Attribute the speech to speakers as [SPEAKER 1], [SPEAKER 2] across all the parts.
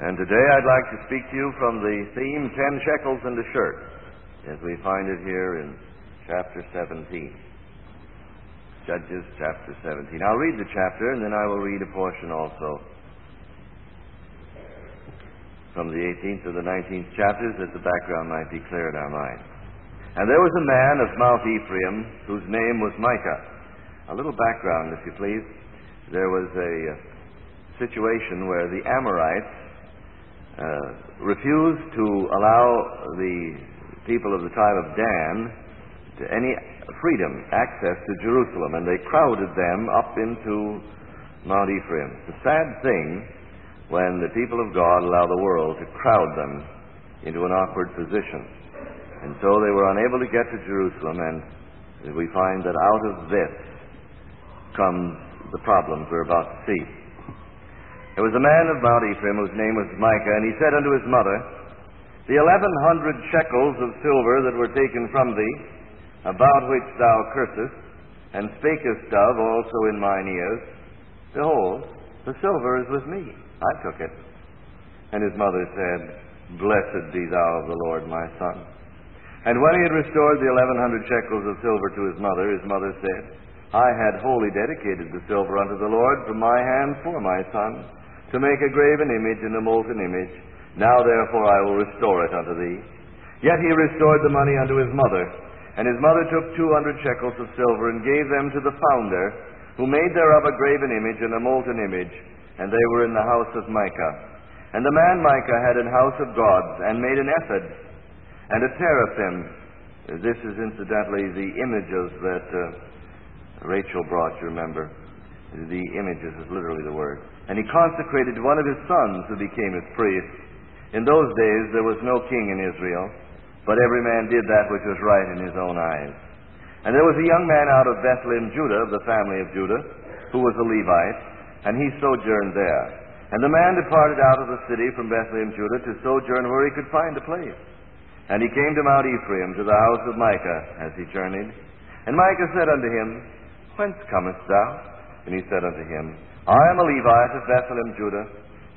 [SPEAKER 1] And today I'd like to speak to you from the theme Ten Shekels and a Shirt, as we find it here in chapter 17. Judges chapter 17. I'll read the chapter and then I will read a portion also from the 18th to the 19th chapters that the background might be clear in our mind. And there was a man of Mount Ephraim whose name was Micah. A little background, if you please. There was a uh, situation where the Amorites uh, refused to allow the people of the tribe of Dan to any freedom, access to Jerusalem, and they crowded them up into Mount Ephraim. It's a sad thing when the people of God allow the world to crowd them into an awkward position. And so they were unable to get to Jerusalem, and we find that out of this comes the problems we're about to see. There was a man of Mount Ephraim whose name was Micah, and he said unto his mother, The eleven hundred shekels of silver that were taken from thee, about which thou cursest, and spakest of also in mine ears, behold, the silver is with me. I took it. And his mother said, Blessed be thou of the Lord, my son. And when he had restored the eleven hundred shekels of silver to his mother, his mother said, I had wholly dedicated the silver unto the Lord from my hand for my son, to make a graven image and a molten image. Now therefore I will restore it unto thee. Yet he restored the money unto his mother. And his mother took two hundred shekels of silver and gave them to the founder, who made thereof a graven image and a molten image, and they were in the house of Micah. And the man Micah had an house of gods, and made an ephod, and a teraphim. This is incidentally the images that uh, Rachel brought, you remember. The images is literally the word. And he consecrated one of his sons who became his priest. In those days there was no king in Israel, but every man did that which was right in his own eyes. And there was a young man out of Bethlehem, Judah, of the family of Judah, who was a Levite, and he sojourned there. And the man departed out of the city from Bethlehem, Judah, to sojourn where he could find a place. And he came to Mount Ephraim, to the house of Micah, as he journeyed. And Micah said unto him, Whence comest thou? And he said unto him, I am a Levite of Bethlehem, Judah,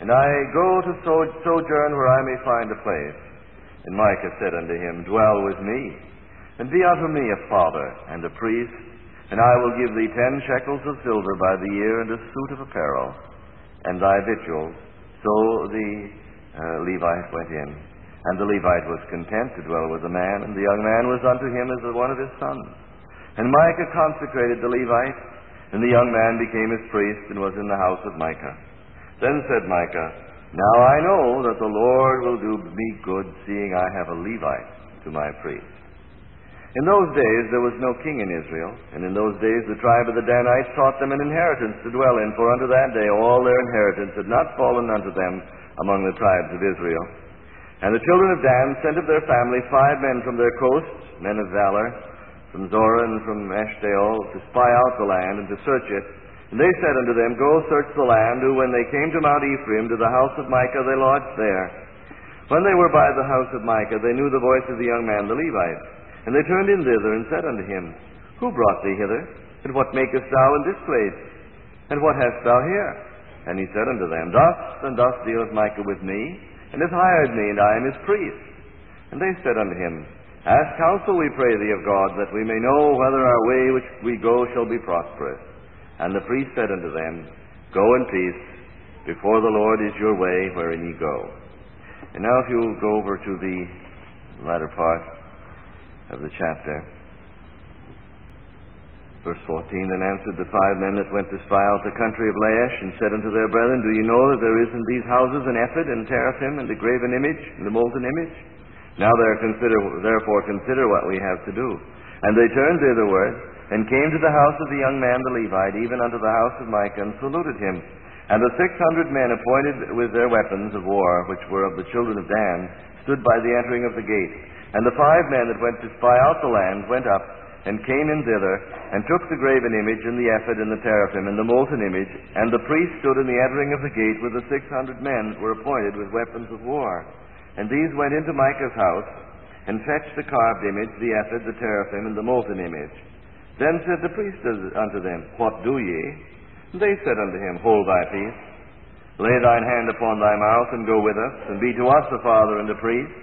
[SPEAKER 1] and I go to sojourn where I may find a place. And Micah said unto him, Dwell with me, and be unto me a father and a priest, and I will give thee ten shekels of silver by the year and a suit of apparel, and thy victuals. So the uh, Levite went in. And the Levite was content to dwell with the man, and the young man was unto him as one of his sons. And Micah consecrated the Levite, and the young man became his priest and was in the house of Micah. Then said Micah, Now I know that the Lord will do me good, seeing I have a Levite to my priest. In those days there was no king in Israel, and in those days the tribe of the Danites taught them an inheritance to dwell in, for unto that day all their inheritance had not fallen unto them among the tribes of Israel. And the children of Dan sent of their family five men from their coasts, men of valor, from Zorah and from Eshtaol, to spy out the land and to search it. And they said unto them, Go search the land, who when they came to Mount Ephraim, to the house of Micah, they lodged there. When they were by the house of Micah, they knew the voice of the young man, the Levite. And they turned in thither and said unto him, Who brought thee hither? And what makest thou in this place? And what hast thou here? And he said unto them, Thus and thus dealeth Micah with me, and hath hired me, and I am his priest. And they said unto him, Ask counsel, we pray thee, of God, that we may know whether our way which we go shall be prosperous. And the priest said unto them, Go in peace, before the Lord is your way wherein ye go. And now if you'll go over to the latter part of the chapter. Verse 14, Then answered the five men that went to spy out the country of Laish, and said unto their brethren, Do you know that there is in these houses an ephod, and teraphim, and a graven image, and a molten image? Now consider, therefore consider what we have to do. And they turned thitherward, and came to the house of the young man the Levite, even unto the house of Micah, and saluted him. And the six hundred men appointed with their weapons of war, which were of the children of Dan, stood by the entering of the gate. And the five men that went to spy out the land went up and came in thither, and took the graven image, and the ephod, and the teraphim, and the molten image. And the priest stood in the entering of the gate with the six hundred men that were appointed with weapons of war. And these went into Micah's house, and fetched the carved image, the ephod, the teraphim, and the molten image. Then said the priest unto them, What do ye? And they said unto him, Hold thy peace. Lay thine hand upon thy mouth, and go with us, and be to us a father and a priest.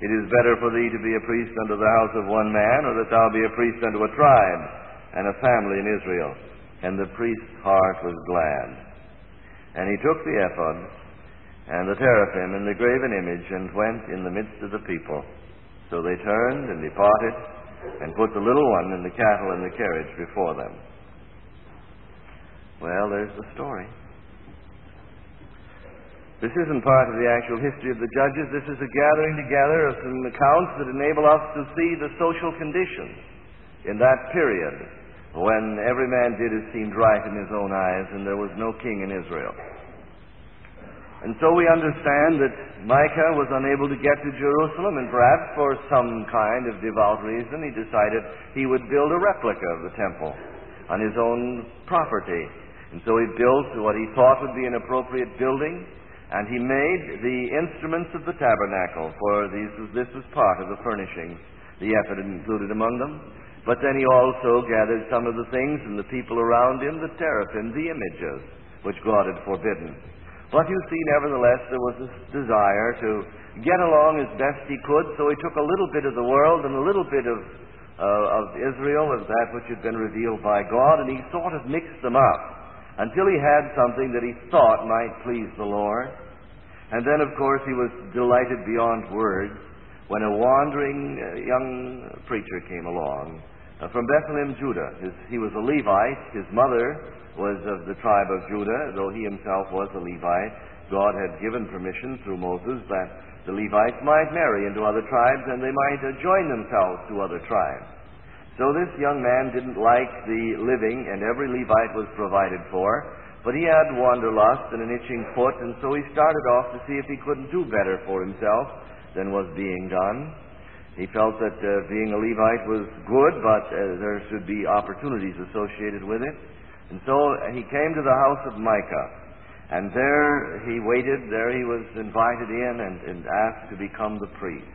[SPEAKER 1] It is better for thee to be a priest unto the house of one man, or that thou be a priest unto a tribe and a family in Israel. And the priest's heart was glad. And he took the ephod and the teraphim and the graven image, and went in the midst of the people. So they turned and departed, and put the little one and the cattle in the carriage before them. Well, there's the story. This isn't part of the actual history of the judges. This is a gathering together of some accounts that enable us to see the social conditions in that period when every man did as seemed right in his own eyes and there was no king in Israel. And so we understand that Micah was unable to get to Jerusalem, and perhaps for some kind of devout reason, he decided he would build a replica of the temple on his own property. And so he built what he thought would be an appropriate building, and he made the instruments of the tabernacle, for these, this was part of the furnishings, the ephod included among them. But then he also gathered some of the things and the people around him, the teraphim, the images, which God had forbidden. But you see, nevertheless, there was this desire to get along as best he could, so he took a little bit of the world and a little bit of, uh, of Israel, of that which had been revealed by God, and he sort of mixed them up until he had something that he thought might please the Lord. And then, of course, he was delighted beyond words when a wandering uh, young preacher came along from Bethlehem, Judah. His, he was a Levite. His mother was of the tribe of Judah, though he himself was a Levite. God had given permission through Moses that the Levites might marry into other tribes and they might uh, join themselves to other tribes. So this young man didn't like the living, and every Levite was provided for, but he had wanderlust and an itching foot, and so he started off to see if he couldn't do better for himself than was being done. He felt that uh, being a Levite was good, but uh, there should be opportunities associated with it. And so he came to the house of Micah. And there he waited, there he was invited in and, and asked to become the priest.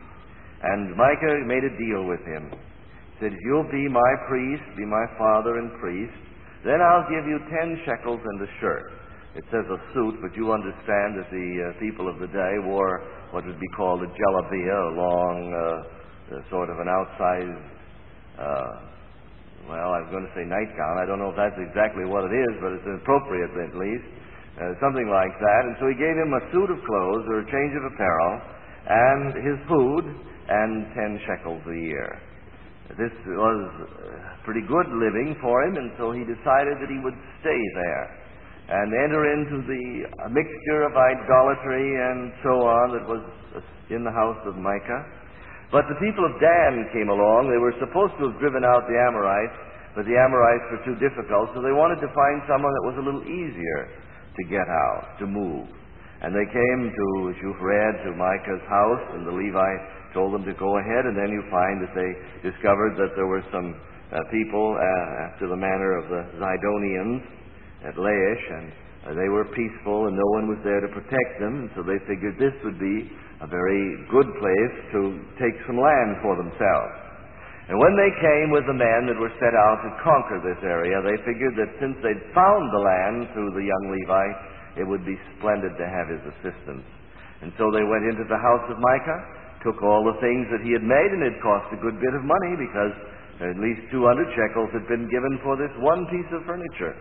[SPEAKER 1] And Micah made a deal with him. He said, If you'll be my priest, be my father and priest, then I'll give you ten shekels and a shirt. It says a suit, but you understand that the uh, people of the day wore what would be called a jalabia, a long, uh, sort of an outsized uh, well, I was going to say nightgown. I don't know if that's exactly what it is, but it's appropriate at least. Uh, something like that. And so he gave him a suit of clothes or a change of apparel and his food and ten shekels a year. This was pretty good living for him, and so he decided that he would stay there and enter into the mixture of idolatry and so on that was in the house of Micah. But the people of Dan came along. They were supposed to have driven out the Amorites, but the Amorites were too difficult, so they wanted to find someone that was a little easier to get out, to move. And they came to, as you've read, to Micah's house, and the Levite told them to go ahead, and then you find that they discovered that there were some uh, people uh, after the manner of the Zidonians at Laish, and uh, they were peaceful, and no one was there to protect them, and so they figured this would be a very good place to take some land for themselves. And when they came with the men that were set out to conquer this area, they figured that since they'd found the land through the young Levite, it would be splendid to have his assistance. And so they went into the house of Micah, took all the things that he had made, and it cost a good bit of money because at least 200 shekels had been given for this one piece of furniture.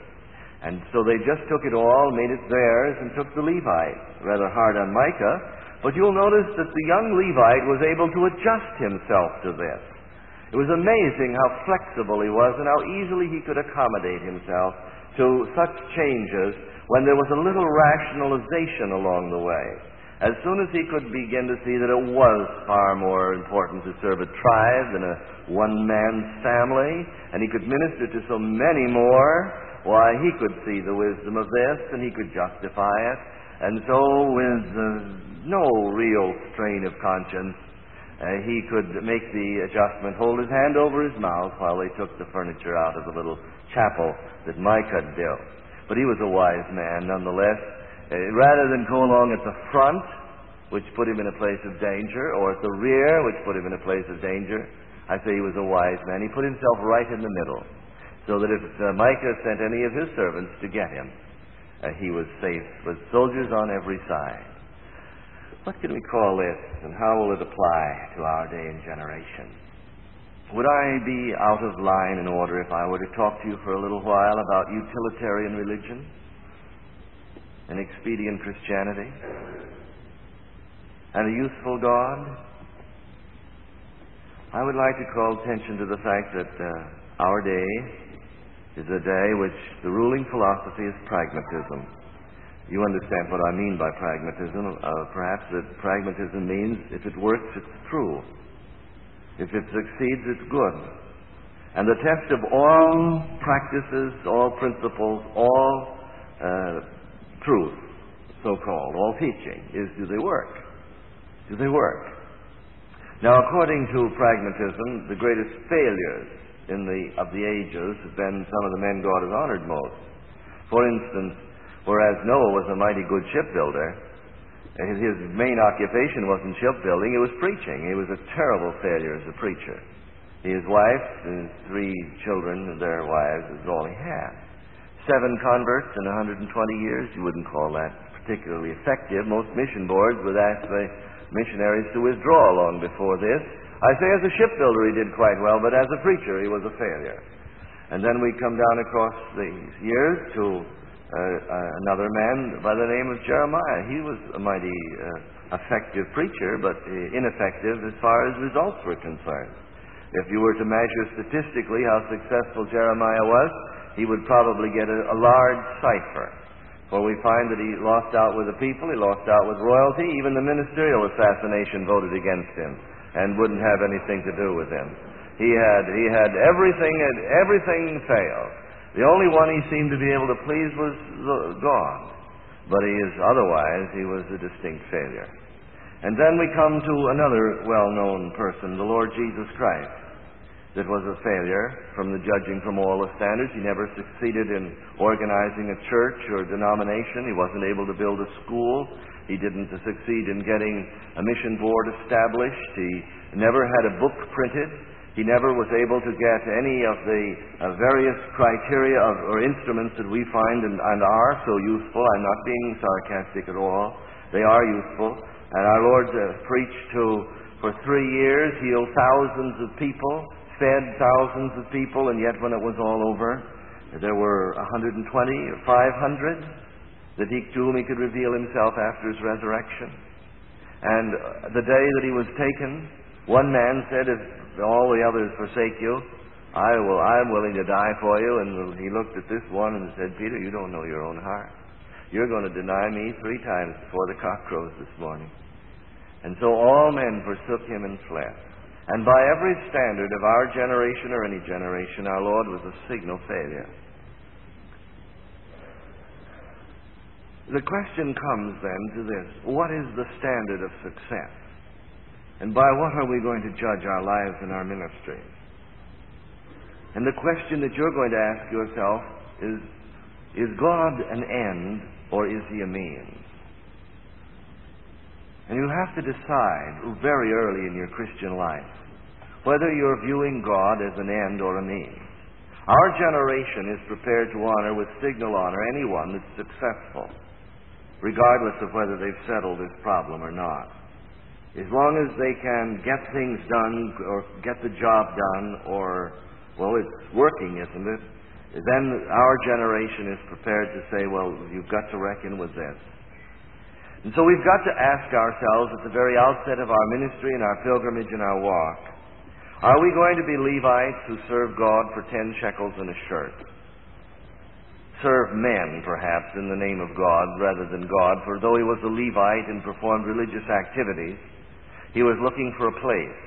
[SPEAKER 1] And so they just took it all, made it theirs, and took the Levite. Rather hard on Micah, but you'll notice that the young Levite was able to adjust himself to this. It was amazing how flexible he was and how easily he could accommodate himself to such changes when there was a little rationalization along the way. As soon as he could begin to see that it was far more important to serve a tribe than a one man's family, and he could minister to so many more, Why, he could see the wisdom of this and he could justify it. And so, with uh, no real strain of conscience, uh, he could make the adjustment, hold his hand over his mouth while they took the furniture out of the little chapel that Micah had built. But he was a wise man nonetheless. Uh, rather than go along at the front, which put him in a place of danger, or at the rear, which put him in a place of danger, I say he was a wise man. He put himself right in the middle, so that if uh, Micah sent any of his servants to get him, uh, he was safe with soldiers on every side. What can we call this, and how will it apply to our day and generation? Would I be out of line in order if I were to talk to you for a little while about utilitarian religion and expedient Christianity and a useful God? I would like to call attention to the fact that uh, our day is a day which the ruling philosophy is pragmatism. You understand what I mean by pragmatism. Uh, perhaps that pragmatism means if it works, it's true. If it succeeds, it's good. And the test of all practices, all principles, all uh, truth, so called, all teaching, is do they work? Do they work? Now, according to pragmatism, the greatest failures in the, of the ages have been some of the men God has honored most. For instance, whereas Noah was a mighty good shipbuilder, his, his main occupation wasn't shipbuilding, it was preaching. He was a terrible failure as a preacher. His wife and his three children, their wives, is all he had. Seven converts in 120 years, you wouldn't call that particularly effective. Most mission boards would ask the missionaries to withdraw long before this. I say as a shipbuilder he did quite well, but as a preacher he was a failure. And then we come down across these years to uh, uh, another man by the name of Jeremiah. He was a mighty uh, effective preacher, but uh, ineffective as far as results were concerned. If you were to measure statistically how successful Jeremiah was, he would probably get a, a large cipher. For we find that he lost out with the people, he lost out with royalty, even the ministerial assassination voted against him and wouldn't have anything to do with him. He had he had everything and everything failed. The only one he seemed to be able to please was God. But he is otherwise he was a distinct failure. And then we come to another well known person, the Lord Jesus Christ that was a failure from the judging from all the standards. He never succeeded in organizing a church or denomination. He wasn't able to build a school. He didn't succeed in getting a mission board established. He never had a book printed. He never was able to get any of the uh, various criteria of, or instruments that we find and, and are so useful. I'm not being sarcastic at all. They are useful. And our Lord uh, preached to, for three years, healed thousands of people fed thousands of people, and yet when it was all over, there were 120 or 500 that he, to whom he could reveal himself after his resurrection. And the day that he was taken, one man said, If all the others forsake you, I will, I'm willing to die for you. And he looked at this one and said, Peter, you don't know your own heart. You're going to deny me three times before the cock crows this morning. And so all men forsook him and fled. And by every standard of our generation or any generation, our Lord was a signal failure. The question comes then to this what is the standard of success? And by what are we going to judge our lives and our ministries? And the question that you're going to ask yourself is Is God an end or is He a means? And you have to decide very early in your Christian life whether you're viewing God as an end or a means. Our generation is prepared to honor with signal honor anyone that's successful, regardless of whether they've settled this problem or not. As long as they can get things done or get the job done or, well, it's working, isn't it? Then our generation is prepared to say, well, you've got to reckon with this. And so we've got to ask ourselves at the very outset of our ministry and our pilgrimage and our walk, are we going to be Levites who serve God for ten shekels and a shirt? Serve men, perhaps, in the name of God rather than God, for though he was a Levite and performed religious activities, he was looking for a place.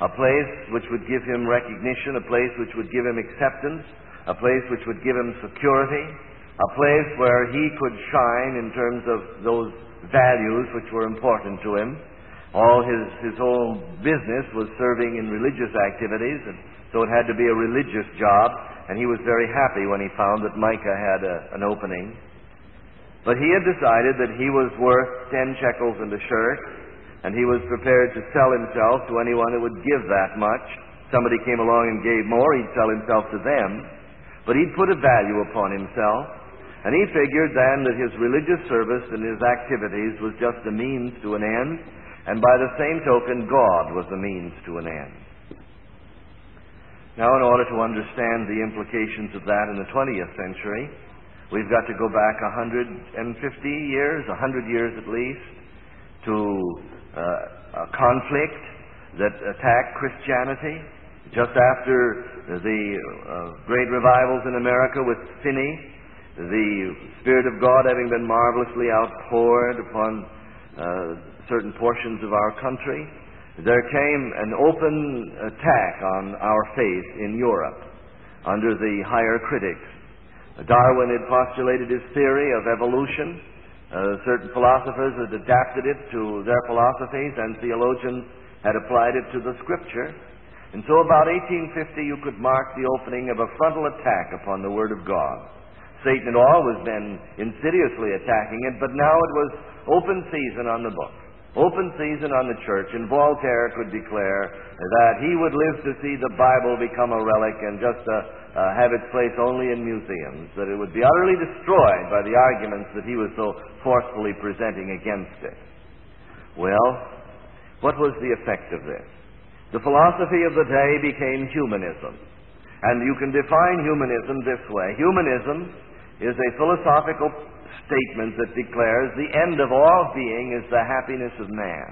[SPEAKER 1] A place which would give him recognition, a place which would give him acceptance, a place which would give him security, a place where he could shine in terms of those values which were important to him. All his, his whole business was serving in religious activities, and so it had to be a religious job, and he was very happy when he found that Micah had a, an opening. But he had decided that he was worth ten shekels and a shirt, and he was prepared to sell himself to anyone who would give that much. Somebody came along and gave more, he'd sell himself to them. But he'd put a value upon himself, and he figured then that his religious service and his activities was just a means to an end, and by the same token, God was a means to an end. Now, in order to understand the implications of that in the 20th century, we've got to go back 150 years, 100 years at least, to uh, a conflict that attacked Christianity. Just after the uh, great revivals in America with Finney, the Spirit of God having been marvelously outpoured upon uh, certain portions of our country, there came an open attack on our faith in Europe under the higher critics. Darwin had postulated his theory of evolution. Uh, certain philosophers had adapted it to their philosophies, and theologians had applied it to the Scripture. And so, about 1850, you could mark the opening of a frontal attack upon the Word of God. Satan had always been insidiously attacking it, but now it was open season on the book open season on the church, and Voltaire could declare that he would live to see the Bible become a relic and just uh, uh, have its place only in museums, that it would be utterly destroyed by the arguments that he was so forcefully presenting against it. Well, what was the effect of this? The philosophy of the day became humanism. And you can define humanism this way humanism is a philosophical statement that declares the end of all being is the happiness of man.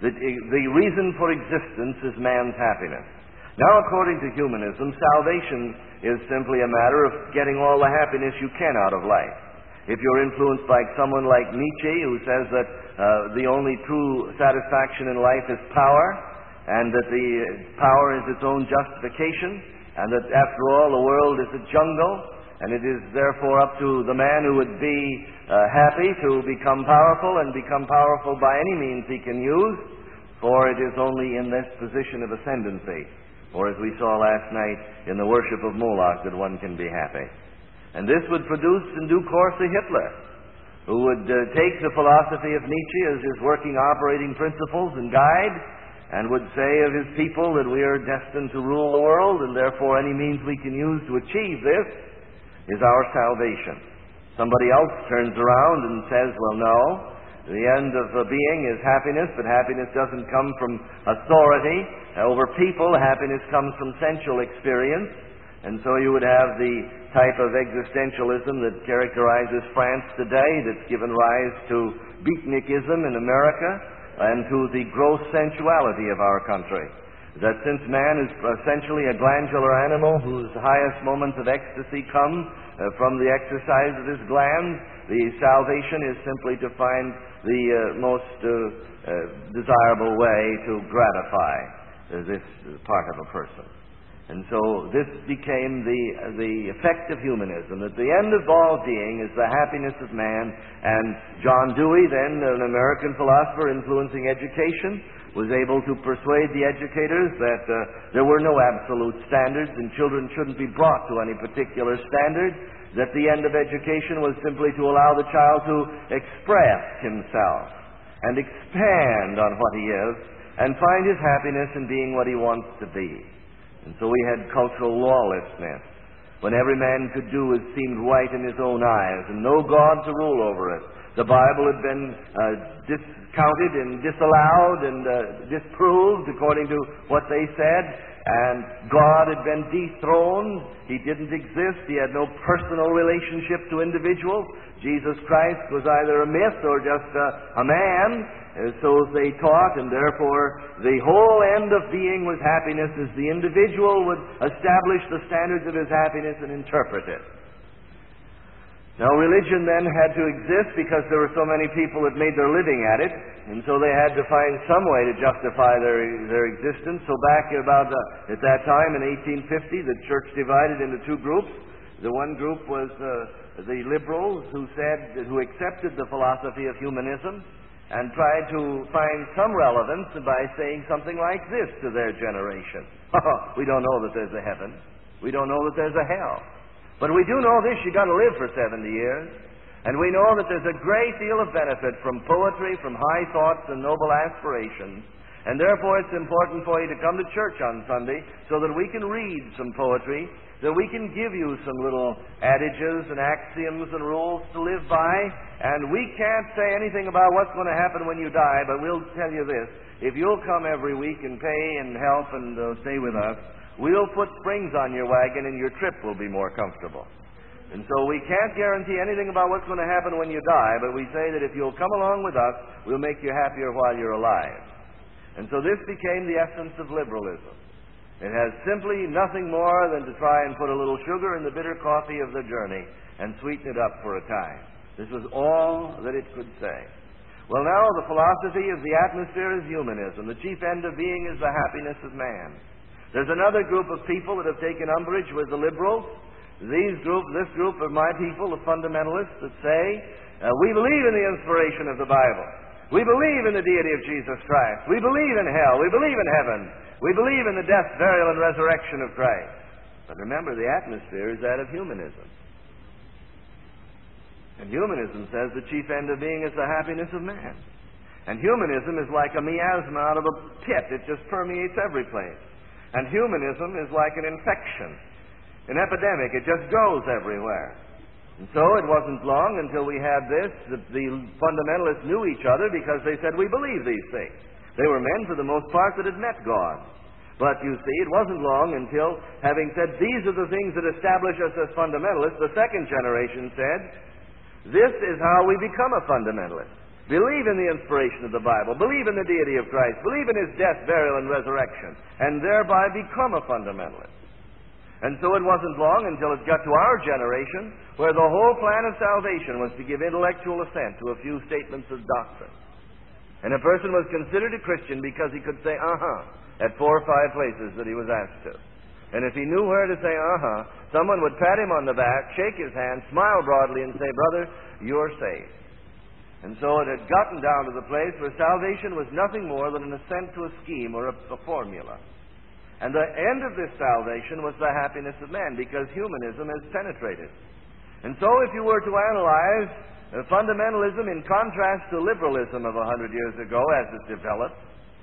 [SPEAKER 1] The, the reason for existence is man's happiness. Now, according to humanism, salvation is simply a matter of getting all the happiness you can out of life. If you're influenced by someone like Nietzsche, who says that uh, the only true satisfaction in life is power, and that the power is its own justification, and that after all the world is a jungle, and it is therefore up to the man who would be uh, happy to become powerful and become powerful by any means he can use, for it is only in this position of ascendancy, or as we saw last night in the worship of Moloch, that one can be happy. And this would produce in due course a Hitler, who would uh, take the philosophy of Nietzsche as his working operating principles and guide, and would say of his people that we are destined to rule the world, and therefore any means we can use to achieve this is our salvation. Somebody else turns around and says, well, no, the end of the being is happiness, but happiness doesn't come from authority over people. Happiness comes from sensual experience. And so you would have the type of existentialism that characterizes France today, that's given rise to beatnikism in America and to the gross sensuality of our country that since man is essentially a glandular animal whose highest moments of ecstasy come uh, from the exercise of his glands, the salvation is simply to find the uh, most uh, uh desirable way to gratify uh, this part of a person. And so this became the, the effect of humanism, that the end of all being is the happiness of man. And John Dewey, then an American philosopher influencing education, was able to persuade the educators that uh, there were no absolute standards and children shouldn't be brought to any particular standard, that the end of education was simply to allow the child to express himself and expand on what he is and find his happiness in being what he wants to be. And so we had cultural lawlessness, when every man could do as seemed right in his own eyes, and no God to rule over it. The Bible had been uh, discounted and disallowed and uh, disproved according to what they said, and God had been dethroned. He didn't exist. He had no personal relationship to individuals. Jesus Christ was either a myth or just a, a man, so they taught, and therefore the whole end of being was happiness as the individual would establish the standards of his happiness and interpret it. Now, religion then had to exist because there were so many people that made their living at it, and so they had to find some way to justify their, their existence. So, back about at that time in 1850, the church divided into two groups. The one group was uh, the liberals who said, who accepted the philosophy of humanism and tried to find some relevance by saying something like this to their generation. we don't know that there's a heaven. We don't know that there's a hell. But we do know this you've got to live for 70 years. And we know that there's a great deal of benefit from poetry, from high thoughts and noble aspirations. And therefore, it's important for you to come to church on Sunday so that we can read some poetry, that we can give you some little adages and axioms and rules to live by. And we can't say anything about what's going to happen when you die, but we'll tell you this. If you'll come every week and pay and help and uh, stay with us, We'll put springs on your wagon and your trip will be more comfortable. And so we can't guarantee anything about what's going to happen when you die, but we say that if you'll come along with us, we'll make you happier while you're alive. And so this became the essence of liberalism. It has simply nothing more than to try and put a little sugar in the bitter coffee of the journey and sweeten it up for a time. This was all that it could say. Well, now the philosophy of the atmosphere is humanism. The chief end of being is the happiness of man. There's another group of people that have taken umbrage with the liberals. These group, this group of my people, the fundamentalists, that say, uh, we believe in the inspiration of the Bible. We believe in the deity of Jesus Christ. We believe in hell. We believe in heaven. We believe in the death, burial, and resurrection of Christ. But remember, the atmosphere is that of humanism. And humanism says the chief end of being is the happiness of man. And humanism is like a miasma out of a pit. It just permeates every place. And humanism is like an infection, an epidemic. It just goes everywhere. And so it wasn't long until we had this that the fundamentalists knew each other because they said, We believe these things. They were men, for the most part, that had met God. But you see, it wasn't long until, having said, These are the things that establish us as fundamentalists, the second generation said, This is how we become a fundamentalist. Believe in the inspiration of the Bible. Believe in the deity of Christ. Believe in his death, burial, and resurrection. And thereby become a fundamentalist. And so it wasn't long until it got to our generation where the whole plan of salvation was to give intellectual assent to a few statements of doctrine. And a person was considered a Christian because he could say, uh huh, at four or five places that he was asked to. And if he knew where to say, uh huh, someone would pat him on the back, shake his hand, smile broadly, and say, Brother, you're saved. And so it had gotten down to the place where salvation was nothing more than an assent to a scheme or a, a formula. And the end of this salvation was the happiness of man because humanism has penetrated. And so if you were to analyze uh, fundamentalism in contrast to liberalism of a hundred years ago as it developed,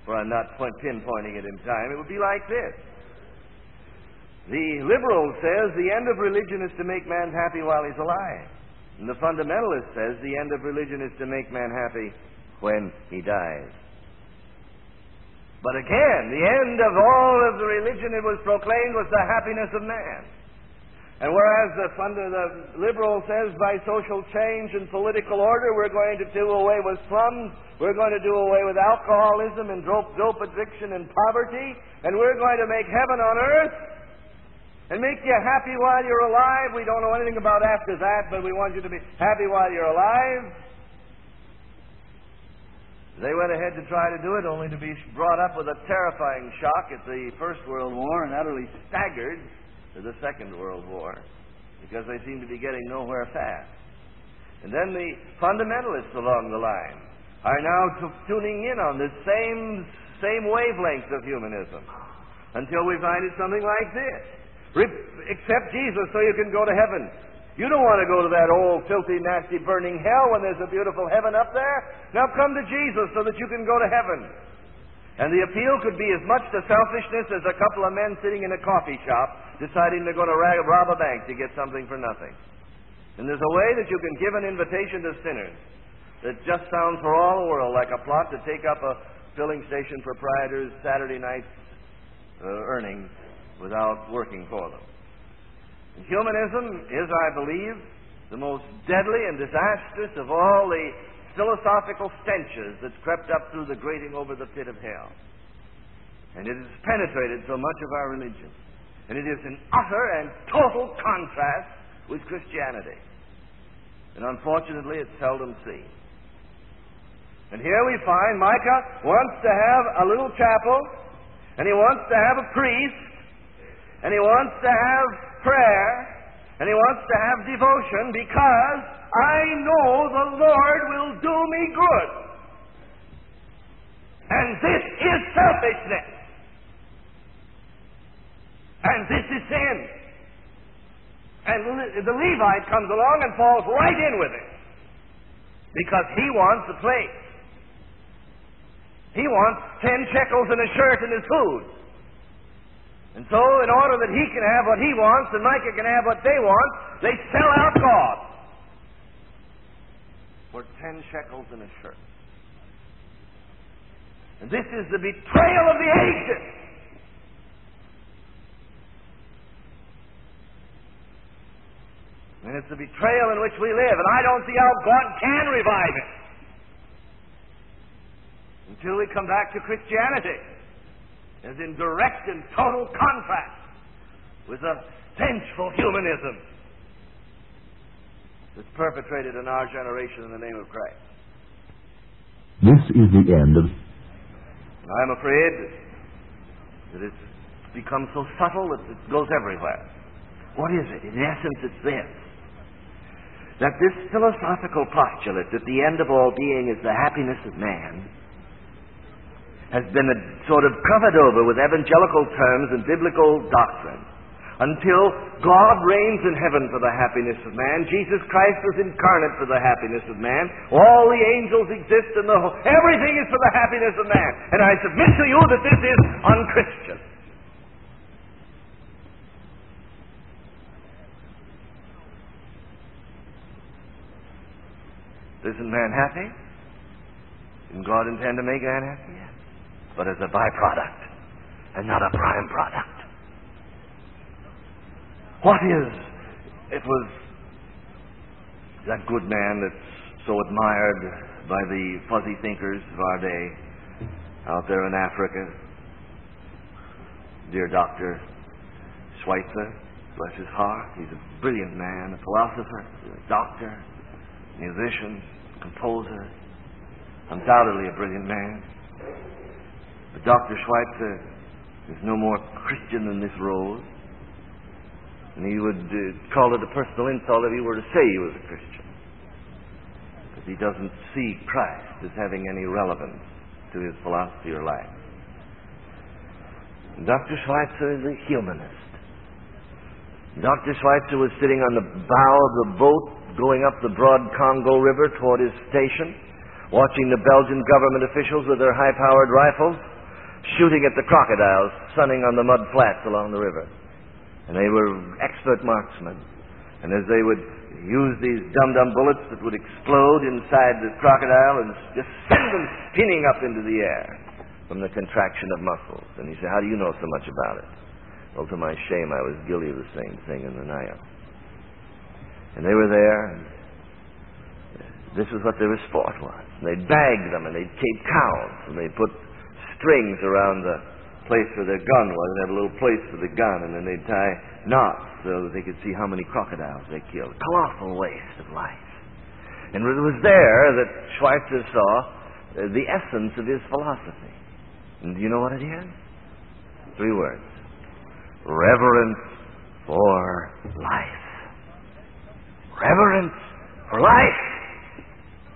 [SPEAKER 1] for I'm not pinpointing it in time, it would be like this. The liberal says the end of religion is to make man happy while he's alive. And the fundamentalist says the end of religion is to make man happy when he dies. But again, the end of all of the religion it was proclaimed was the happiness of man. And whereas the, funda- the liberal says by social change and political order we're going to do away with slums, we're going to do away with alcoholism and dope, dope addiction and poverty, and we're going to make heaven on earth, and make you happy while you're alive. We don't know anything about after that, but we want you to be happy while you're alive. They went ahead to try to do it, only to be brought up with a terrifying shock at the First World War and utterly staggered to the Second World War because they seemed to be getting nowhere fast. And then the fundamentalists along the line are now t- tuning in on this same, same wavelength of humanism until we find it something like this. Accept Jesus so you can go to heaven. You don't want to go to that old, filthy, nasty, burning hell when there's a beautiful heaven up there. Now come to Jesus so that you can go to heaven. And the appeal could be as much to selfishness as a couple of men sitting in a coffee shop deciding they're going to rob a bank to get something for nothing. And there's a way that you can give an invitation to sinners that just sounds for all the world like a plot to take up a filling station proprietor's Saturday night uh, earnings without working for them. And humanism is, I believe, the most deadly and disastrous of all the philosophical stenches that's crept up through the grating over the pit of hell. And it has penetrated so much of our religion. And it is in utter and total contrast with Christianity. And unfortunately, it's seldom seen. And here we find Micah wants to have a little chapel, and he wants to have a priest, and he wants to have prayer, and he wants to have devotion because I know the Lord will do me good. And this is selfishness. And this is sin. And the Levite comes along and falls right in with it because he wants a place. He wants ten shekels and a shirt and his food. And so, in order that he can have what he wants and Micah can have what they want, they sell out God for ten shekels and a shirt. And this is the betrayal of the ages. And it's the betrayal in which we live, and I don't see how God can revive it until we come back to Christianity as in direct and total contrast with the vengeful humanism that's perpetrated in our generation in the name of Christ.
[SPEAKER 2] This is the end of.
[SPEAKER 1] I'm afraid that it's become so subtle that it goes everywhere. What is it? In essence, it's this that this philosophical postulate that the end of all being is the happiness of man has been a sort of covered over with evangelical terms and biblical doctrine until God reigns in heaven for the happiness of man. Jesus Christ was incarnate for the happiness of man. All the angels exist in the whole. Everything is for the happiness of man. And I submit to you that this is unchristian. Isn't man happy? Didn't God intend to make man happy? But as a byproduct and not a prime product. What is, it was that good man that's so admired by the fuzzy thinkers of our day out there in Africa, dear Dr. Schweitzer, bless his heart. He's a brilliant man, a philosopher, a doctor, musician, composer, undoubtedly a brilliant man. But Dr. Schweitzer is no more Christian than this rose. And he would uh, call it a personal insult if he were to say he was a Christian. Because he doesn't see Christ as having any relevance to his philosophy or life. And Dr. Schweitzer is a humanist. Dr. Schweitzer was sitting on the bow of the boat going up the broad Congo River toward his station, watching the Belgian government officials with their high powered rifles shooting at the crocodiles sunning on the mud flats along the river. And they were expert marksmen. And as they would use these dum-dum bullets that would explode inside the crocodile and just send them spinning up into the air from the contraction of muscles. And he said, How do you know so much about it? Well, to my shame, I was guilty of the same thing in the Nile. And they were there, and this was what their sport was. And they'd bag them, and they'd counts, and they'd put strings around the place where their gun was and had a little place for the gun, and then they'd tie knots so that they could see how many crocodiles they killed. Colossal waste of life. And it was there that Schweitzer saw uh, the essence of his philosophy. And do you know what it is? Three words reverence for life. Reverence for life.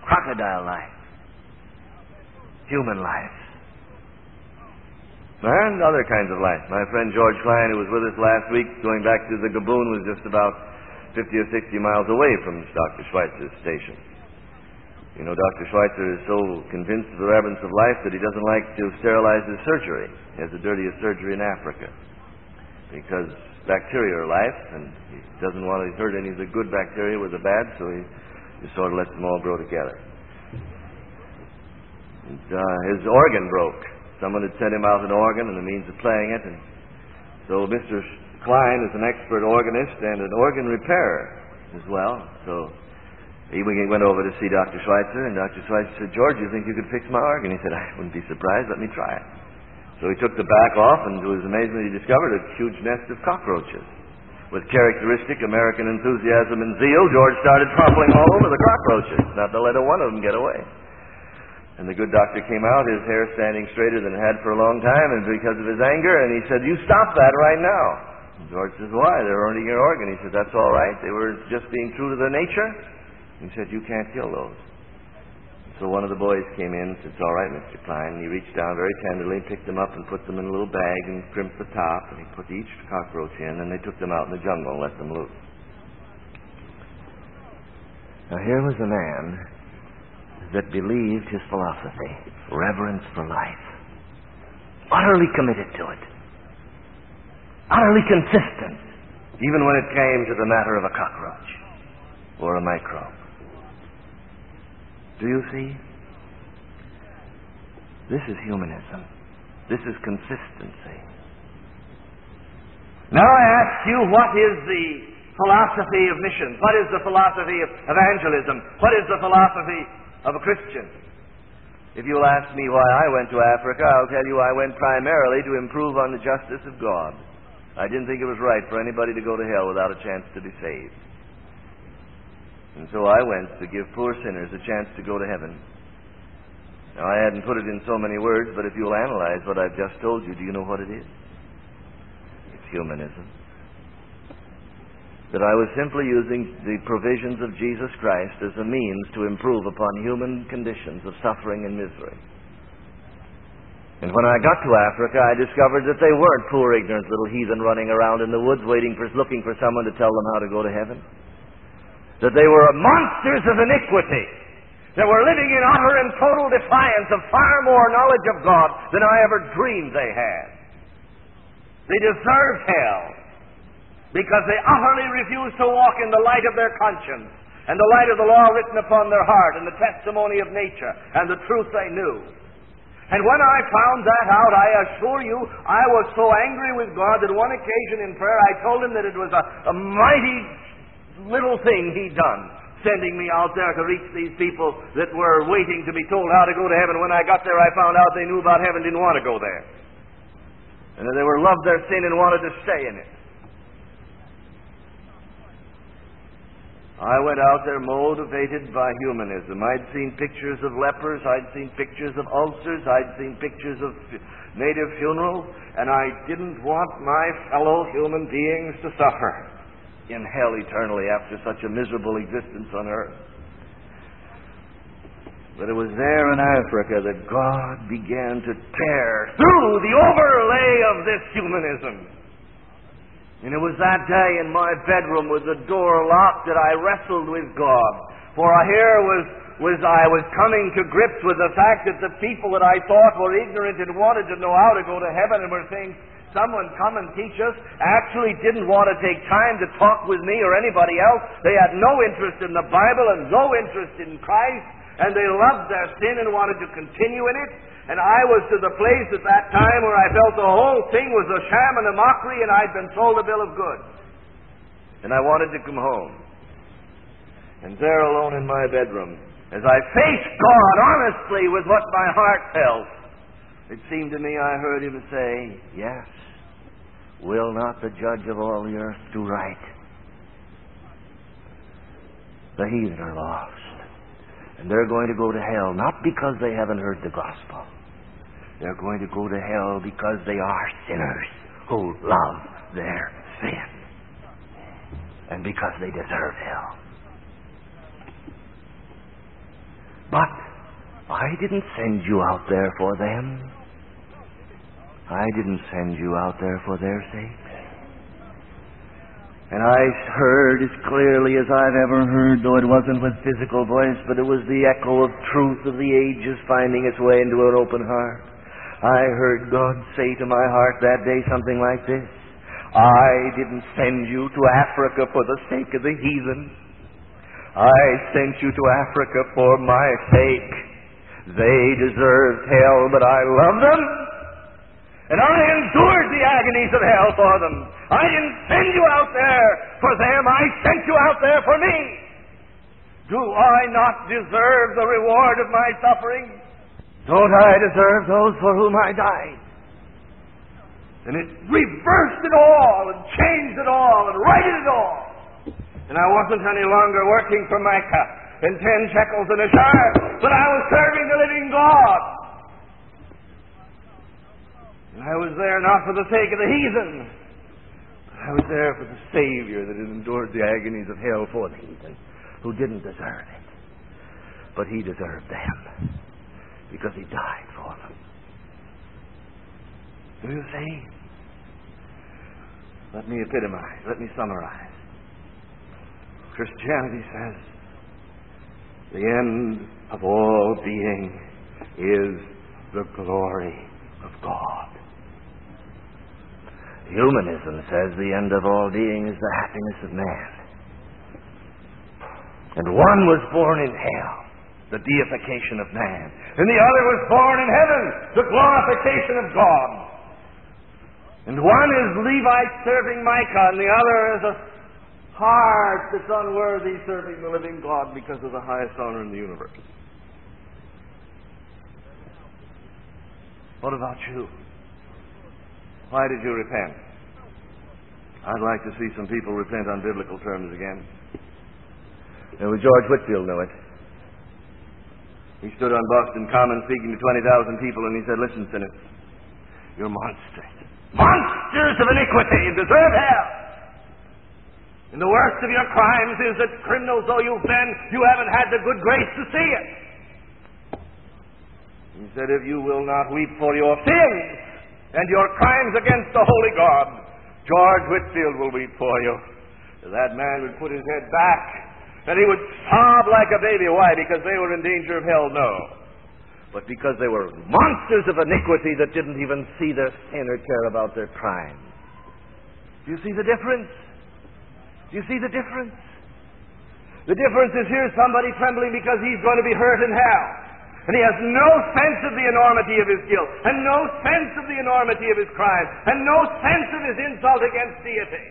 [SPEAKER 1] Crocodile life. Human life and other kinds of life. My friend George Klein, who was with us last week, going back to the Gaboon, was just about 50 or 60 miles away from Dr. Schweitzer's station. You know, Dr. Schweitzer is so convinced of the reverence of life that he doesn't like to sterilize his surgery. He has the dirtiest surgery in Africa because bacteria are life, and he doesn't want to hurt any of the good bacteria with the bad, so he just sort of lets them all grow together. And, uh, his organ broke Someone had sent him out an organ and the means of playing it. And so Mr. Klein is an expert organist and an organ repairer as well. So he went over to see Dr. Schweitzer, and Dr. Schweitzer said, George, you think you could fix my organ? He said, I wouldn't be surprised. Let me try it. So he took the back off, and to his amazement, he discovered a huge nest of cockroaches with characteristic American enthusiasm and zeal, George started trampling all over the cockroaches, not to let one of them get away. And the good doctor came out, his hair standing straighter than it had for a long time, and because of his anger, and he said, You stop that right now. And George says, Why? They're earning your organ. He said, That's all right. They were just being true to their nature. He said, You can't kill those. So one of the boys came in and said, It's all right, Mr. Klein. And he reached down very tenderly, picked them up, and put them in a little bag and crimped the top. And he put each cockroach in, and they took them out in the jungle and let them loose. Now, here was a man that believed his philosophy reverence for life, utterly committed to it, utterly consistent, even when it came to the matter of a cockroach or a microbe. Do you see? This is humanism. This is consistency. Now I ask you, what is the philosophy of mission? What is the philosophy of evangelism? What is the philosophy of a Christian? If you'll ask me why I went to Africa, I'll tell you I went primarily to improve on the justice of God. I didn't think it was right for anybody to go to hell without a chance to be saved. And so I went to give poor sinners a chance to go to heaven. Now, I hadn't put it in so many words, but if you'll analyze what I've just told you, do you know what it is? It's humanism. That I was simply using the provisions of Jesus Christ as a means to improve upon human conditions of suffering and misery. And when I got to Africa, I discovered that they weren't poor, ignorant little heathen running around in the woods waiting for, looking for someone to tell them how to go to heaven that they were monsters of iniquity, that were living in utter and total defiance of far more knowledge of God than I ever dreamed they had. They deserved hell because they utterly refused to walk in the light of their conscience and the light of the law written upon their heart and the testimony of nature and the truth they knew. And when I found that out, I assure you, I was so angry with God that one occasion in prayer I told him that it was a, a mighty little thing he'd done, sending me out there to reach these people that were waiting to be told how to go to heaven. When I got there, I found out they knew about heaven, didn't want to go there. And that they were loved their sin and wanted to stay in it. I went out there motivated by humanism. I'd seen pictures of lepers, I'd seen pictures of ulcers, I'd seen pictures of native funerals, and I didn't want my fellow human beings to suffer in hell eternally after such a miserable existence on earth. But it was there in Africa that God began to tear through the overlay of this humanism. And it was that day in my bedroom with the door locked that I wrestled with God. For here was, was I was coming to grips with the fact that the people that I thought were ignorant and wanted to know how to go to heaven and were saying, someone come and teach us actually didn't want to take time to talk with me or anybody else. They had no interest in the Bible and no interest in Christ, and they loved their sin and wanted to continue in it. And I was to the place at that time where I felt the whole thing was a sham and a mockery, and I'd been sold a bill of goods. And I wanted to come home. And there alone in my bedroom, as I faced God honestly with what my heart felt, it seemed to me I heard him say, Yes, will not the judge of all the earth do right? The heathen are lost. And they're going to go to hell not because they haven't heard the gospel. They're going to go to hell because they are sinners who love their sin. And because they deserve hell. But I didn't send you out there for them. I didn't send you out there for their sake. And I heard as clearly as I've ever heard, though it wasn't with physical voice, but it was the echo of truth of the ages finding its way into an open heart. I heard God say to my heart that day something like this I didn't send you to Africa for the sake of the heathen. I sent you to Africa for my sake. They deserved hell, but I love them and I endured the agonies of hell for them. I didn't send you out there for them. I sent you out there for me. Do I not deserve the reward of my suffering? Don't I deserve those for whom I died? And it reversed it all and changed it all and righted it all. And I wasn't any longer working for Micah and ten shekels in a jar, but I was serving the living God. I was there not for the sake of the heathen, I was there for the Savior that had endured the agonies of hell for the heathen, who didn't deserve it. But he deserved them because he died for them. Do you see? Let me epitomize, let me summarize. Christianity says the end of all being is the glory of God. Humanism says the end of all being is the happiness of man. And one was born in hell, the deification of man. And the other was born in heaven, the glorification of God. And one is Levite serving Micah, and the other is a heart that's unworthy serving the living God because of the highest honor in the universe. What about you? Why did you repent? I'd like to see some people repent on biblical terms again. And George Whitefield knew it. He stood on Boston Common speaking to 20,000 people and he said, Listen, sinners, you're monsters. Monsters of iniquity deserve hell. And the worst of your crimes is that criminals though you've been, you haven't had the good grace to see it. He said, If you will not weep for your sins and your crimes against the Holy God, George Whitefield will weep for you. That man would put his head back and he would sob like a baby. Why? Because they were in danger of hell? No. But because they were monsters of iniquity that didn't even see their sin or care about their crime. Do you see the difference? Do you see the difference? The difference is here's somebody trembling because he's going to be hurt in hell. And he has no sense of the enormity of his guilt, and no sense of the enormity of his crime, and no sense of his insult against deity.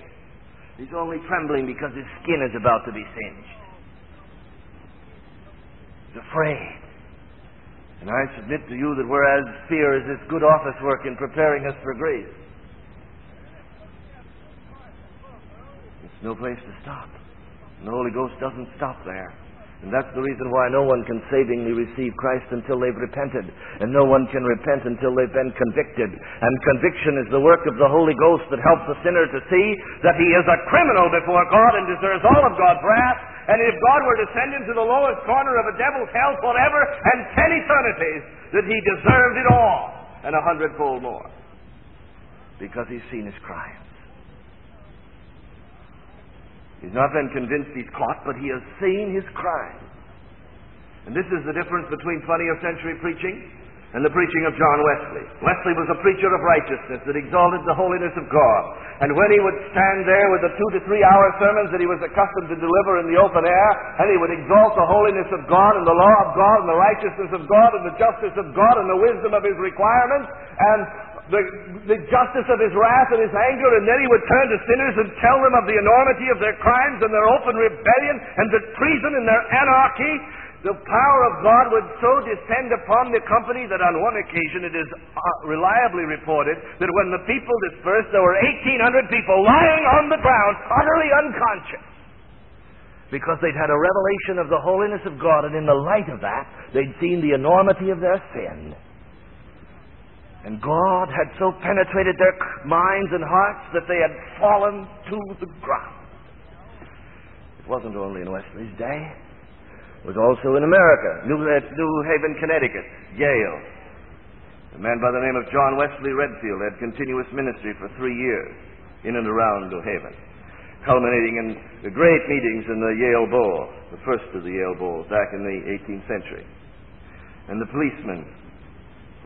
[SPEAKER 1] He's only trembling because his skin is about to be singed. He's afraid. And I submit to you that whereas fear is this good office work in preparing us for grace, it's no place to stop. And the Holy Ghost doesn't stop there. And that's the reason why no one can savingly receive Christ until they've repented. And no one can repent until they've been convicted. And conviction is the work of the Holy Ghost that helps a sinner to see that he is a criminal before God and deserves all of God's wrath. And if God were to send him to the lowest corner of a devil's hell forever and ten eternities, that he deserved it all and a hundredfold more. Because he's seen his crimes. He's not been convinced he's caught, but he has seen his crime. And this is the difference between 20th century preaching and the preaching of John Wesley. Wesley was a preacher of righteousness that exalted the holiness of God. And when he would stand there with the two to three hour sermons that he was accustomed to deliver in the open air, and he would exalt the holiness of God and the law of God and the righteousness of God and the justice of God and the wisdom of his requirements, and the, the justice of his wrath and his anger, and then he would turn to sinners and tell them of the enormity of their crimes and their open rebellion and the treason and their anarchy. The power of God would so descend upon the company that on one occasion it is uh, reliably reported that when the people dispersed, there were 1,800 people lying on the ground, utterly unconscious. Because they'd had a revelation of the holiness of God, and in the light of that, they'd seen the enormity of their sin. And God had so penetrated their minds and hearts that they had fallen to the ground. It wasn't only in Wesley's day. It was also in America. New, New Haven, Connecticut, Yale. A man by the name of John Wesley Redfield had continuous ministry for three years in and around New Haven, culminating in the great meetings in the Yale Bowl, the first of the Yale Bowls back in the 18th century. And the policemen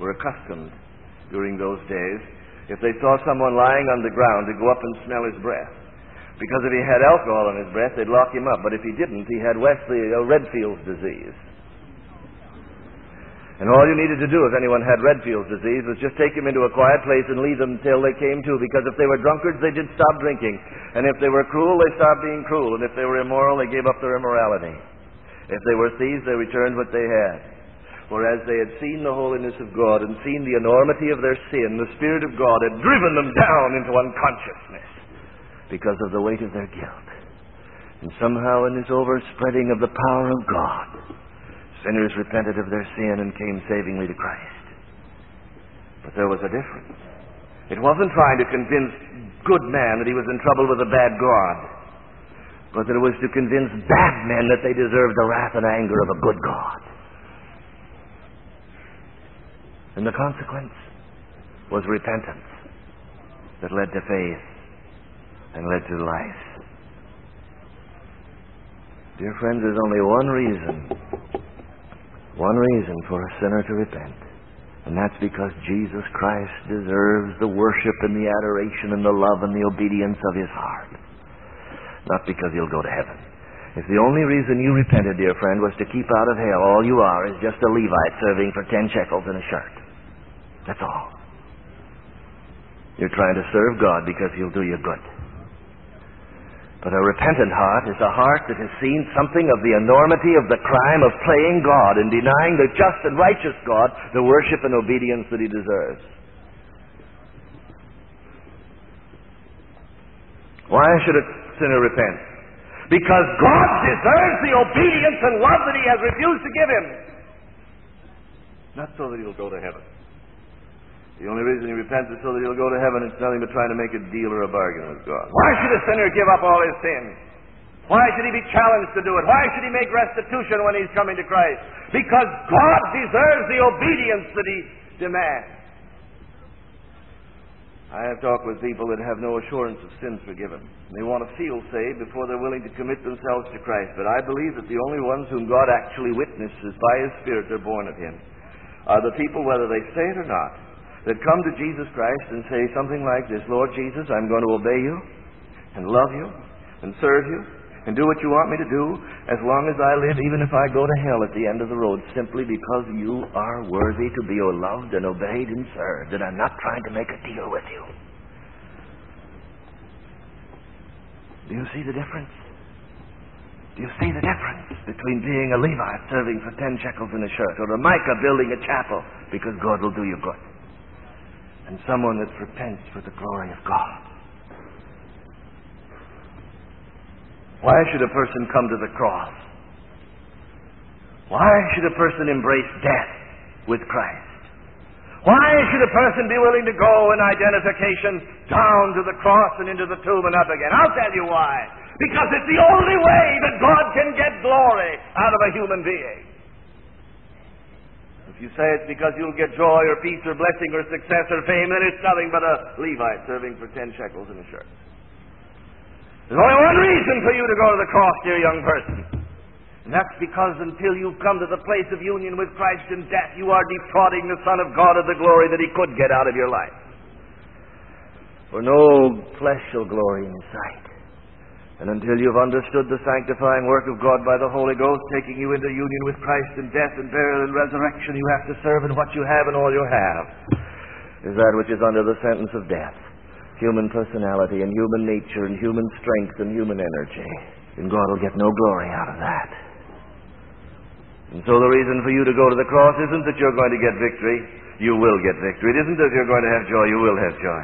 [SPEAKER 1] were accustomed during those days, if they saw someone lying on the ground, to go up and smell his breath. Because if he had alcohol in his breath, they'd lock him up. But if he didn't, he had Wesley uh, Redfield's disease. And all you needed to do if anyone had Redfield's disease was just take him into a quiet place and leave them till they came to. Because if they were drunkards, they did stop drinking. And if they were cruel, they stopped being cruel. And if they were immoral, they gave up their immorality. If they were thieves, they returned what they had. For as they had seen the holiness of God and seen the enormity of their sin, the Spirit of God had driven them down into unconsciousness because of the weight of their guilt. And somehow, in this overspreading of the power of God, sinners repented of their sin and came savingly to Christ. But there was a difference. It wasn't trying to convince good man that he was in trouble with a bad God, but that it was to convince bad men that they deserved the wrath and anger of a good God. And the consequence was repentance that led to faith and led to life. Dear friends, there's only one reason, one reason for a sinner to repent. And that's because Jesus Christ deserves the worship and the adoration and the love and the obedience of his heart. Not because he'll go to heaven. If the only reason you repented, dear friend, was to keep out of hell, all you are is just a Levite serving for ten shekels and a shirt. That's all. You're trying to serve God because he'll do you good. But a repentant heart is a heart that has seen something of the enormity of the crime of playing God and denying the just and righteous God the worship and obedience that he deserves. Why should a sinner repent? Because God deserves the obedience and love that he has refused to give him. Not so that he'll go to heaven. The only reason he repents is so that he'll go to heaven. It's nothing but trying to make a deal or a bargain with God. Why should a sinner give up all his sins? Why should he be challenged to do it? Why should he make restitution when he's coming to Christ? Because God deserves the obedience that he demands. I have talked with people that have no assurance of sins forgiven. They want to feel saved before they're willing to commit themselves to Christ. But I believe that the only ones whom God actually witnesses by His Spirit are born of Him are the people, whether they say it or not, that come to Jesus Christ and say something like this Lord Jesus, I'm going to obey you and love you and serve you and do what you want me to do as long as I live, even if I go to hell at the end of the road, simply because you are worthy to be loved and obeyed and served, and I'm not trying to make a deal with you. Do you see the difference? Do you see the difference between being a Levite serving for ten shekels in a shirt or a Micah building a chapel because God will do you good? And someone that repents for the glory of God. Why should a person come to the cross? Why should a person embrace death with Christ? Why should a person be willing to go in identification down to the cross and into the tomb and up again? I'll tell you why. Because it's the only way that God can get glory out of a human being. If you say it's because you'll get joy or peace or blessing or success or fame, then it's nothing but a Levite serving for ten shekels in a shirt. There's only one reason for you to go to the cross, dear young person. And that's because until you've come to the place of union with Christ in death, you are defrauding the Son of God of the glory that He could get out of your life. For no flesh shall glory in sight. And until you've understood the sanctifying work of God by the Holy Ghost, taking you into union with Christ in death and burial and resurrection, you have to serve in what you have and all you have is that which is under the sentence of death human personality and human nature and human strength and human energy. And God will get no glory out of that. And so the reason for you to go to the cross isn't that you're going to get victory. You will get victory. It isn't that you're going to have joy. You will have joy.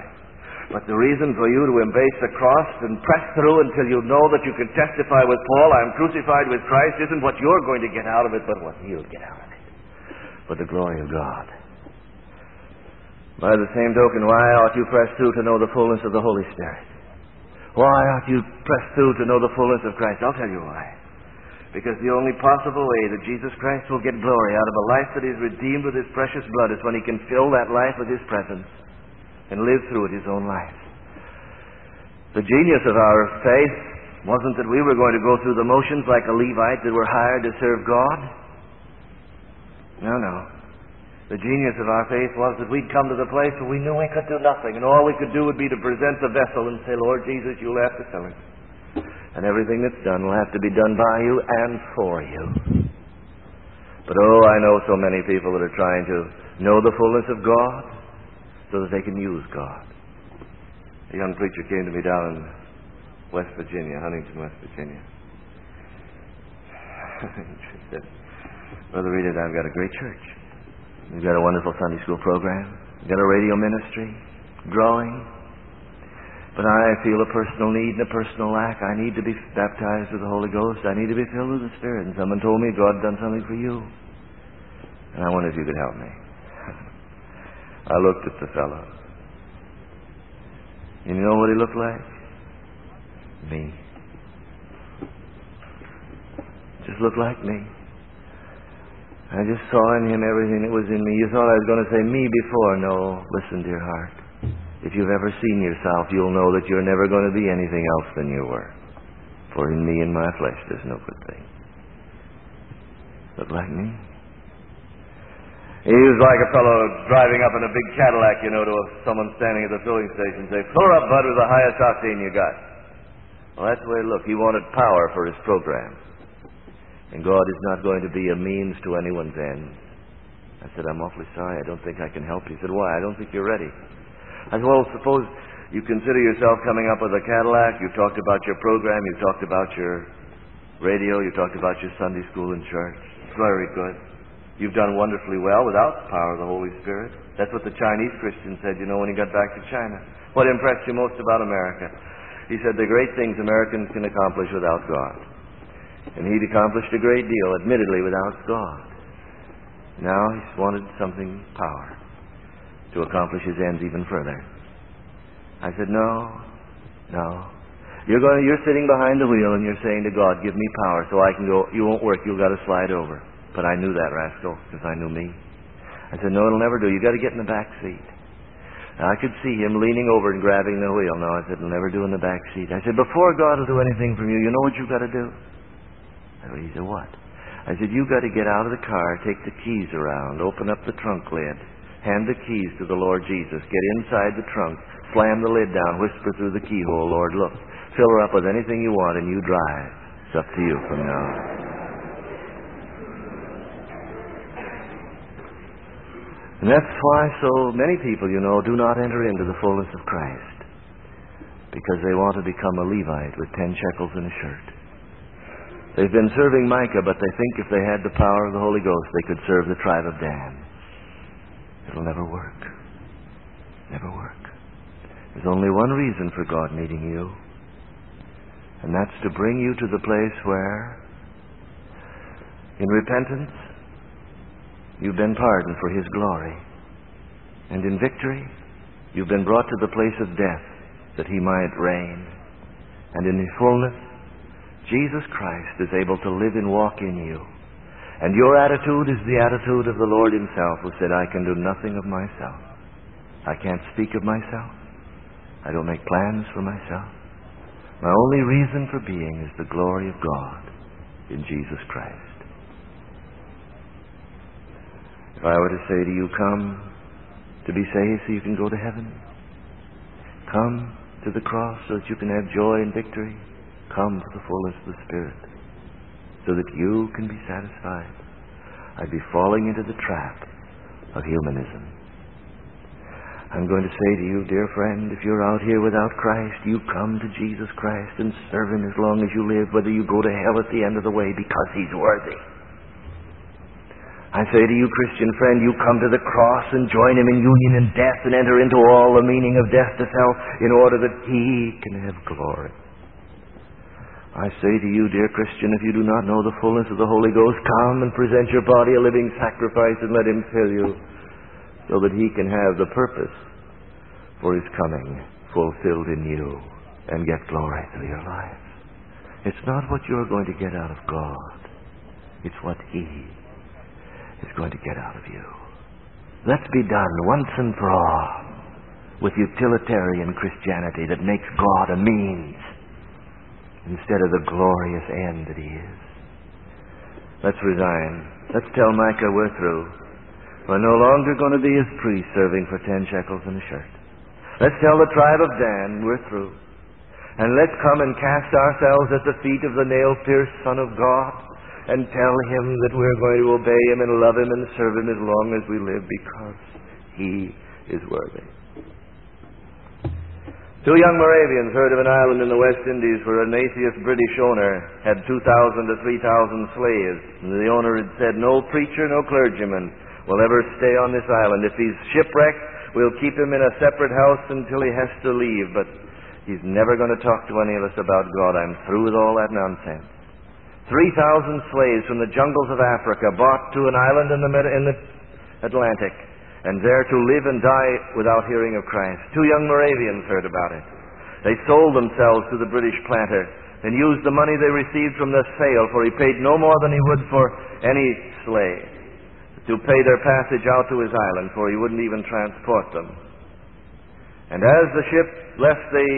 [SPEAKER 1] But the reason for you to embrace the cross and press through until you know that you can testify with Paul, I'm crucified with Christ, isn't what you're going to get out of it, but what he'll get out of it. For the glory of God. By the same token, why ought you press through to know the fullness of the Holy Spirit? Why ought you press through to know the fullness of Christ? I'll tell you why. Because the only possible way that Jesus Christ will get glory out of a life that is redeemed with His precious blood is when He can fill that life with His presence and lived through it his own life. The genius of our faith wasn't that we were going to go through the motions like a Levite that were hired to serve God. No, no. The genius of our faith was that we'd come to the place where we knew we could do nothing, and all we could do would be to present the vessel and say, Lord Jesus, you'll have to fill it. And everything that's done will have to be done by you and for you. But oh, I know so many people that are trying to know the fullness of God so that they can use God. A young preacher came to me down in West Virginia, Huntington, West Virginia. said, Brother Reed, I've got a great church. We've got a wonderful Sunday school program. We've got a radio ministry, growing. But I feel a personal need and a personal lack. I need to be baptized with the Holy Ghost. I need to be filled with the Spirit. And someone told me God done something for you. And I wondered if you could help me. I looked at the fellow. And you know what he looked like? Me. Just looked like me. I just saw in him everything that was in me. You thought I was going to say me before. No, listen, dear heart. If you've ever seen yourself, you'll know that you're never going to be anything else than you were. For in me and my flesh there's no good thing. Look like me? He was like a fellow driving up in a big Cadillac, you know, to someone standing at the filling station say, Fill her up, bud, with the highest octane you got. Well, that's the way it looked. He wanted power for his program. And God is not going to be a means to anyone's end. I said, I'm awfully sorry. I don't think I can help you. He said, Why? I don't think you're ready. I said, Well, suppose you consider yourself coming up with a Cadillac. You've talked about your program. You've talked about your radio. You've talked about your Sunday school and church. It's very good. You've done wonderfully well without the power of the Holy Spirit. That's what the Chinese Christian said, you know, when he got back to China. What impressed you most about America? He said, The great things Americans can accomplish without God. And he'd accomplished a great deal, admittedly, without God. Now he's wanted something power to accomplish his ends even further. I said, No, no. You're going you're sitting behind the wheel and you're saying to God, Give me power so I can go you won't work, you've got to slide over. But I knew that rascal, because I knew me. I said, No, it'll never do. You've got to get in the back seat. Now, I could see him leaning over and grabbing the wheel. No, I said, It'll never do in the back seat. I said, Before God will do anything from you, you know what you've got to do? He said, What? I said, You've got to get out of the car, take the keys around, open up the trunk lid, hand the keys to the Lord Jesus, get inside the trunk, slam the lid down, whisper through the keyhole, Lord, look, fill her up with anything you want, and you drive. It's up to you from now on. And that's why so many people, you know, do not enter into the fullness of Christ. Because they want to become a Levite with ten shekels in a shirt. They've been serving Micah, but they think if they had the power of the Holy Ghost, they could serve the tribe of Dan. It'll never work. Never work. There's only one reason for God needing you, and that's to bring you to the place where, in repentance, you've been pardoned for His glory, and in victory, you've been brought to the place of death that He might reign, and in His fullness, Jesus Christ is able to live and walk in you. And your attitude is the attitude of the Lord Himself, who said, I can do nothing of myself. I can't speak of myself. I don't make plans for myself. My only reason for being is the glory of God in Jesus Christ. If I were to say to you, come to be saved so you can go to heaven, come to the cross so that you can have joy and victory, come to the fullness of the Spirit so that you can be satisfied. I'd be falling into the trap of humanism. I'm going to say to you, dear friend, if you're out here without Christ, you come to Jesus Christ and serve Him as long as you live, whether you go to hell at the end of the way, because He's worthy. I say to you, Christian friend, you come to the cross and join Him in union in death and enter into all the meaning of death to self in order that He can have glory. I say to you, dear Christian, if you do not know the fullness of the Holy Ghost, come and present your body a living sacrifice and let Him fill you so that He can have the purpose for His coming fulfilled in you and get glory through your life. It's not what you're going to get out of God, it's what He is going to get out of you. Let's be done once and for all with utilitarian Christianity that makes God a means instead of the glorious end that He is. Let's resign. Let's tell Micah we're through. We're no longer going to be his priest serving for ten shekels and a shirt. Let's tell the tribe of Dan we're through. And let's come and cast ourselves at the feet of the nail pierced Son of God and tell him that we're going to obey him and love him and serve him as long as we live because he is worthy. Two young Moravians heard of an island in the West Indies where an atheist British owner had 2,000 to 3,000 slaves. And the owner had said, No preacher, no clergyman will ever stay on this island. If he's shipwrecked, we'll keep him in a separate house until he has to leave. But he's never going to talk to any of us about God. I'm through with all that nonsense. 3,000 slaves from the jungles of Africa brought to an island in the, in the Atlantic and there to live and die without hearing of Christ. Two young Moravians heard about it. They sold themselves to the British planter and used the money they received from the sale, for he paid no more than he would for any slave, to pay their passage out to his island, for he wouldn't even transport them. And as the ship left the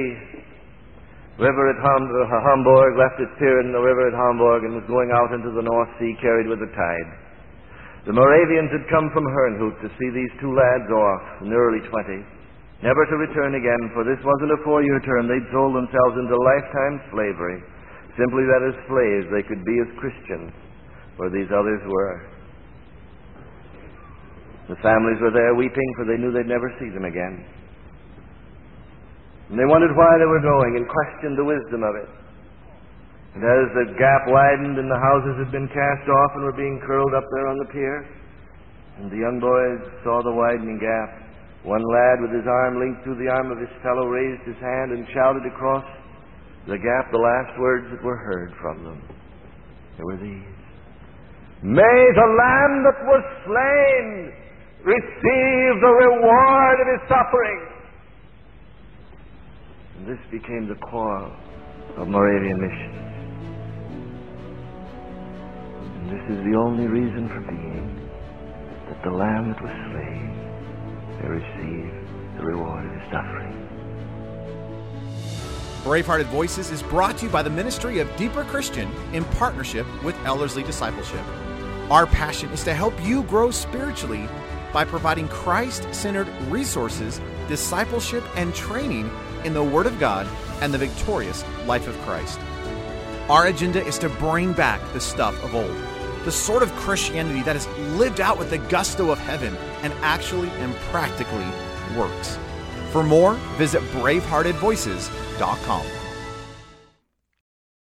[SPEAKER 1] river at uh, Hamburg, left its pier in the river at Hamburg, and was going out into the North Sea, carried with the tide, the Moravians had come from Herrnhut to see these two lads off in the early 20s, never to return again, for this wasn't a four year term. They'd sold themselves into lifetime slavery, simply that as slaves they could be as Christians, where these others were. The families were there weeping, for they knew they'd never see them again. And they wondered why they were going and questioned the wisdom of it. And as the gap widened and the hawsers had been cast off and were being curled up there on the pier, and the young boys saw the widening gap, one lad with his arm linked through the arm of his fellow raised his hand and shouted across the gap the last words that were heard from them. There were these May the Lamb that was slain receive the reward of his suffering. And this became the core of Moravian missions. And this is the only reason for being, that the Lamb that was slain may receive the reward of his suffering.
[SPEAKER 3] Bravehearted Voices is brought to you by the Ministry of Deeper Christian in partnership with Ellerslie Discipleship. Our passion is to help you grow spiritually by providing Christ centered resources, discipleship, and training in the Word of God and the victorious life of Christ. Our agenda is to bring back the stuff of old the sort of Christianity that is lived out with the gusto of heaven and actually and practically works. For more, visit braveheartedvoices.com.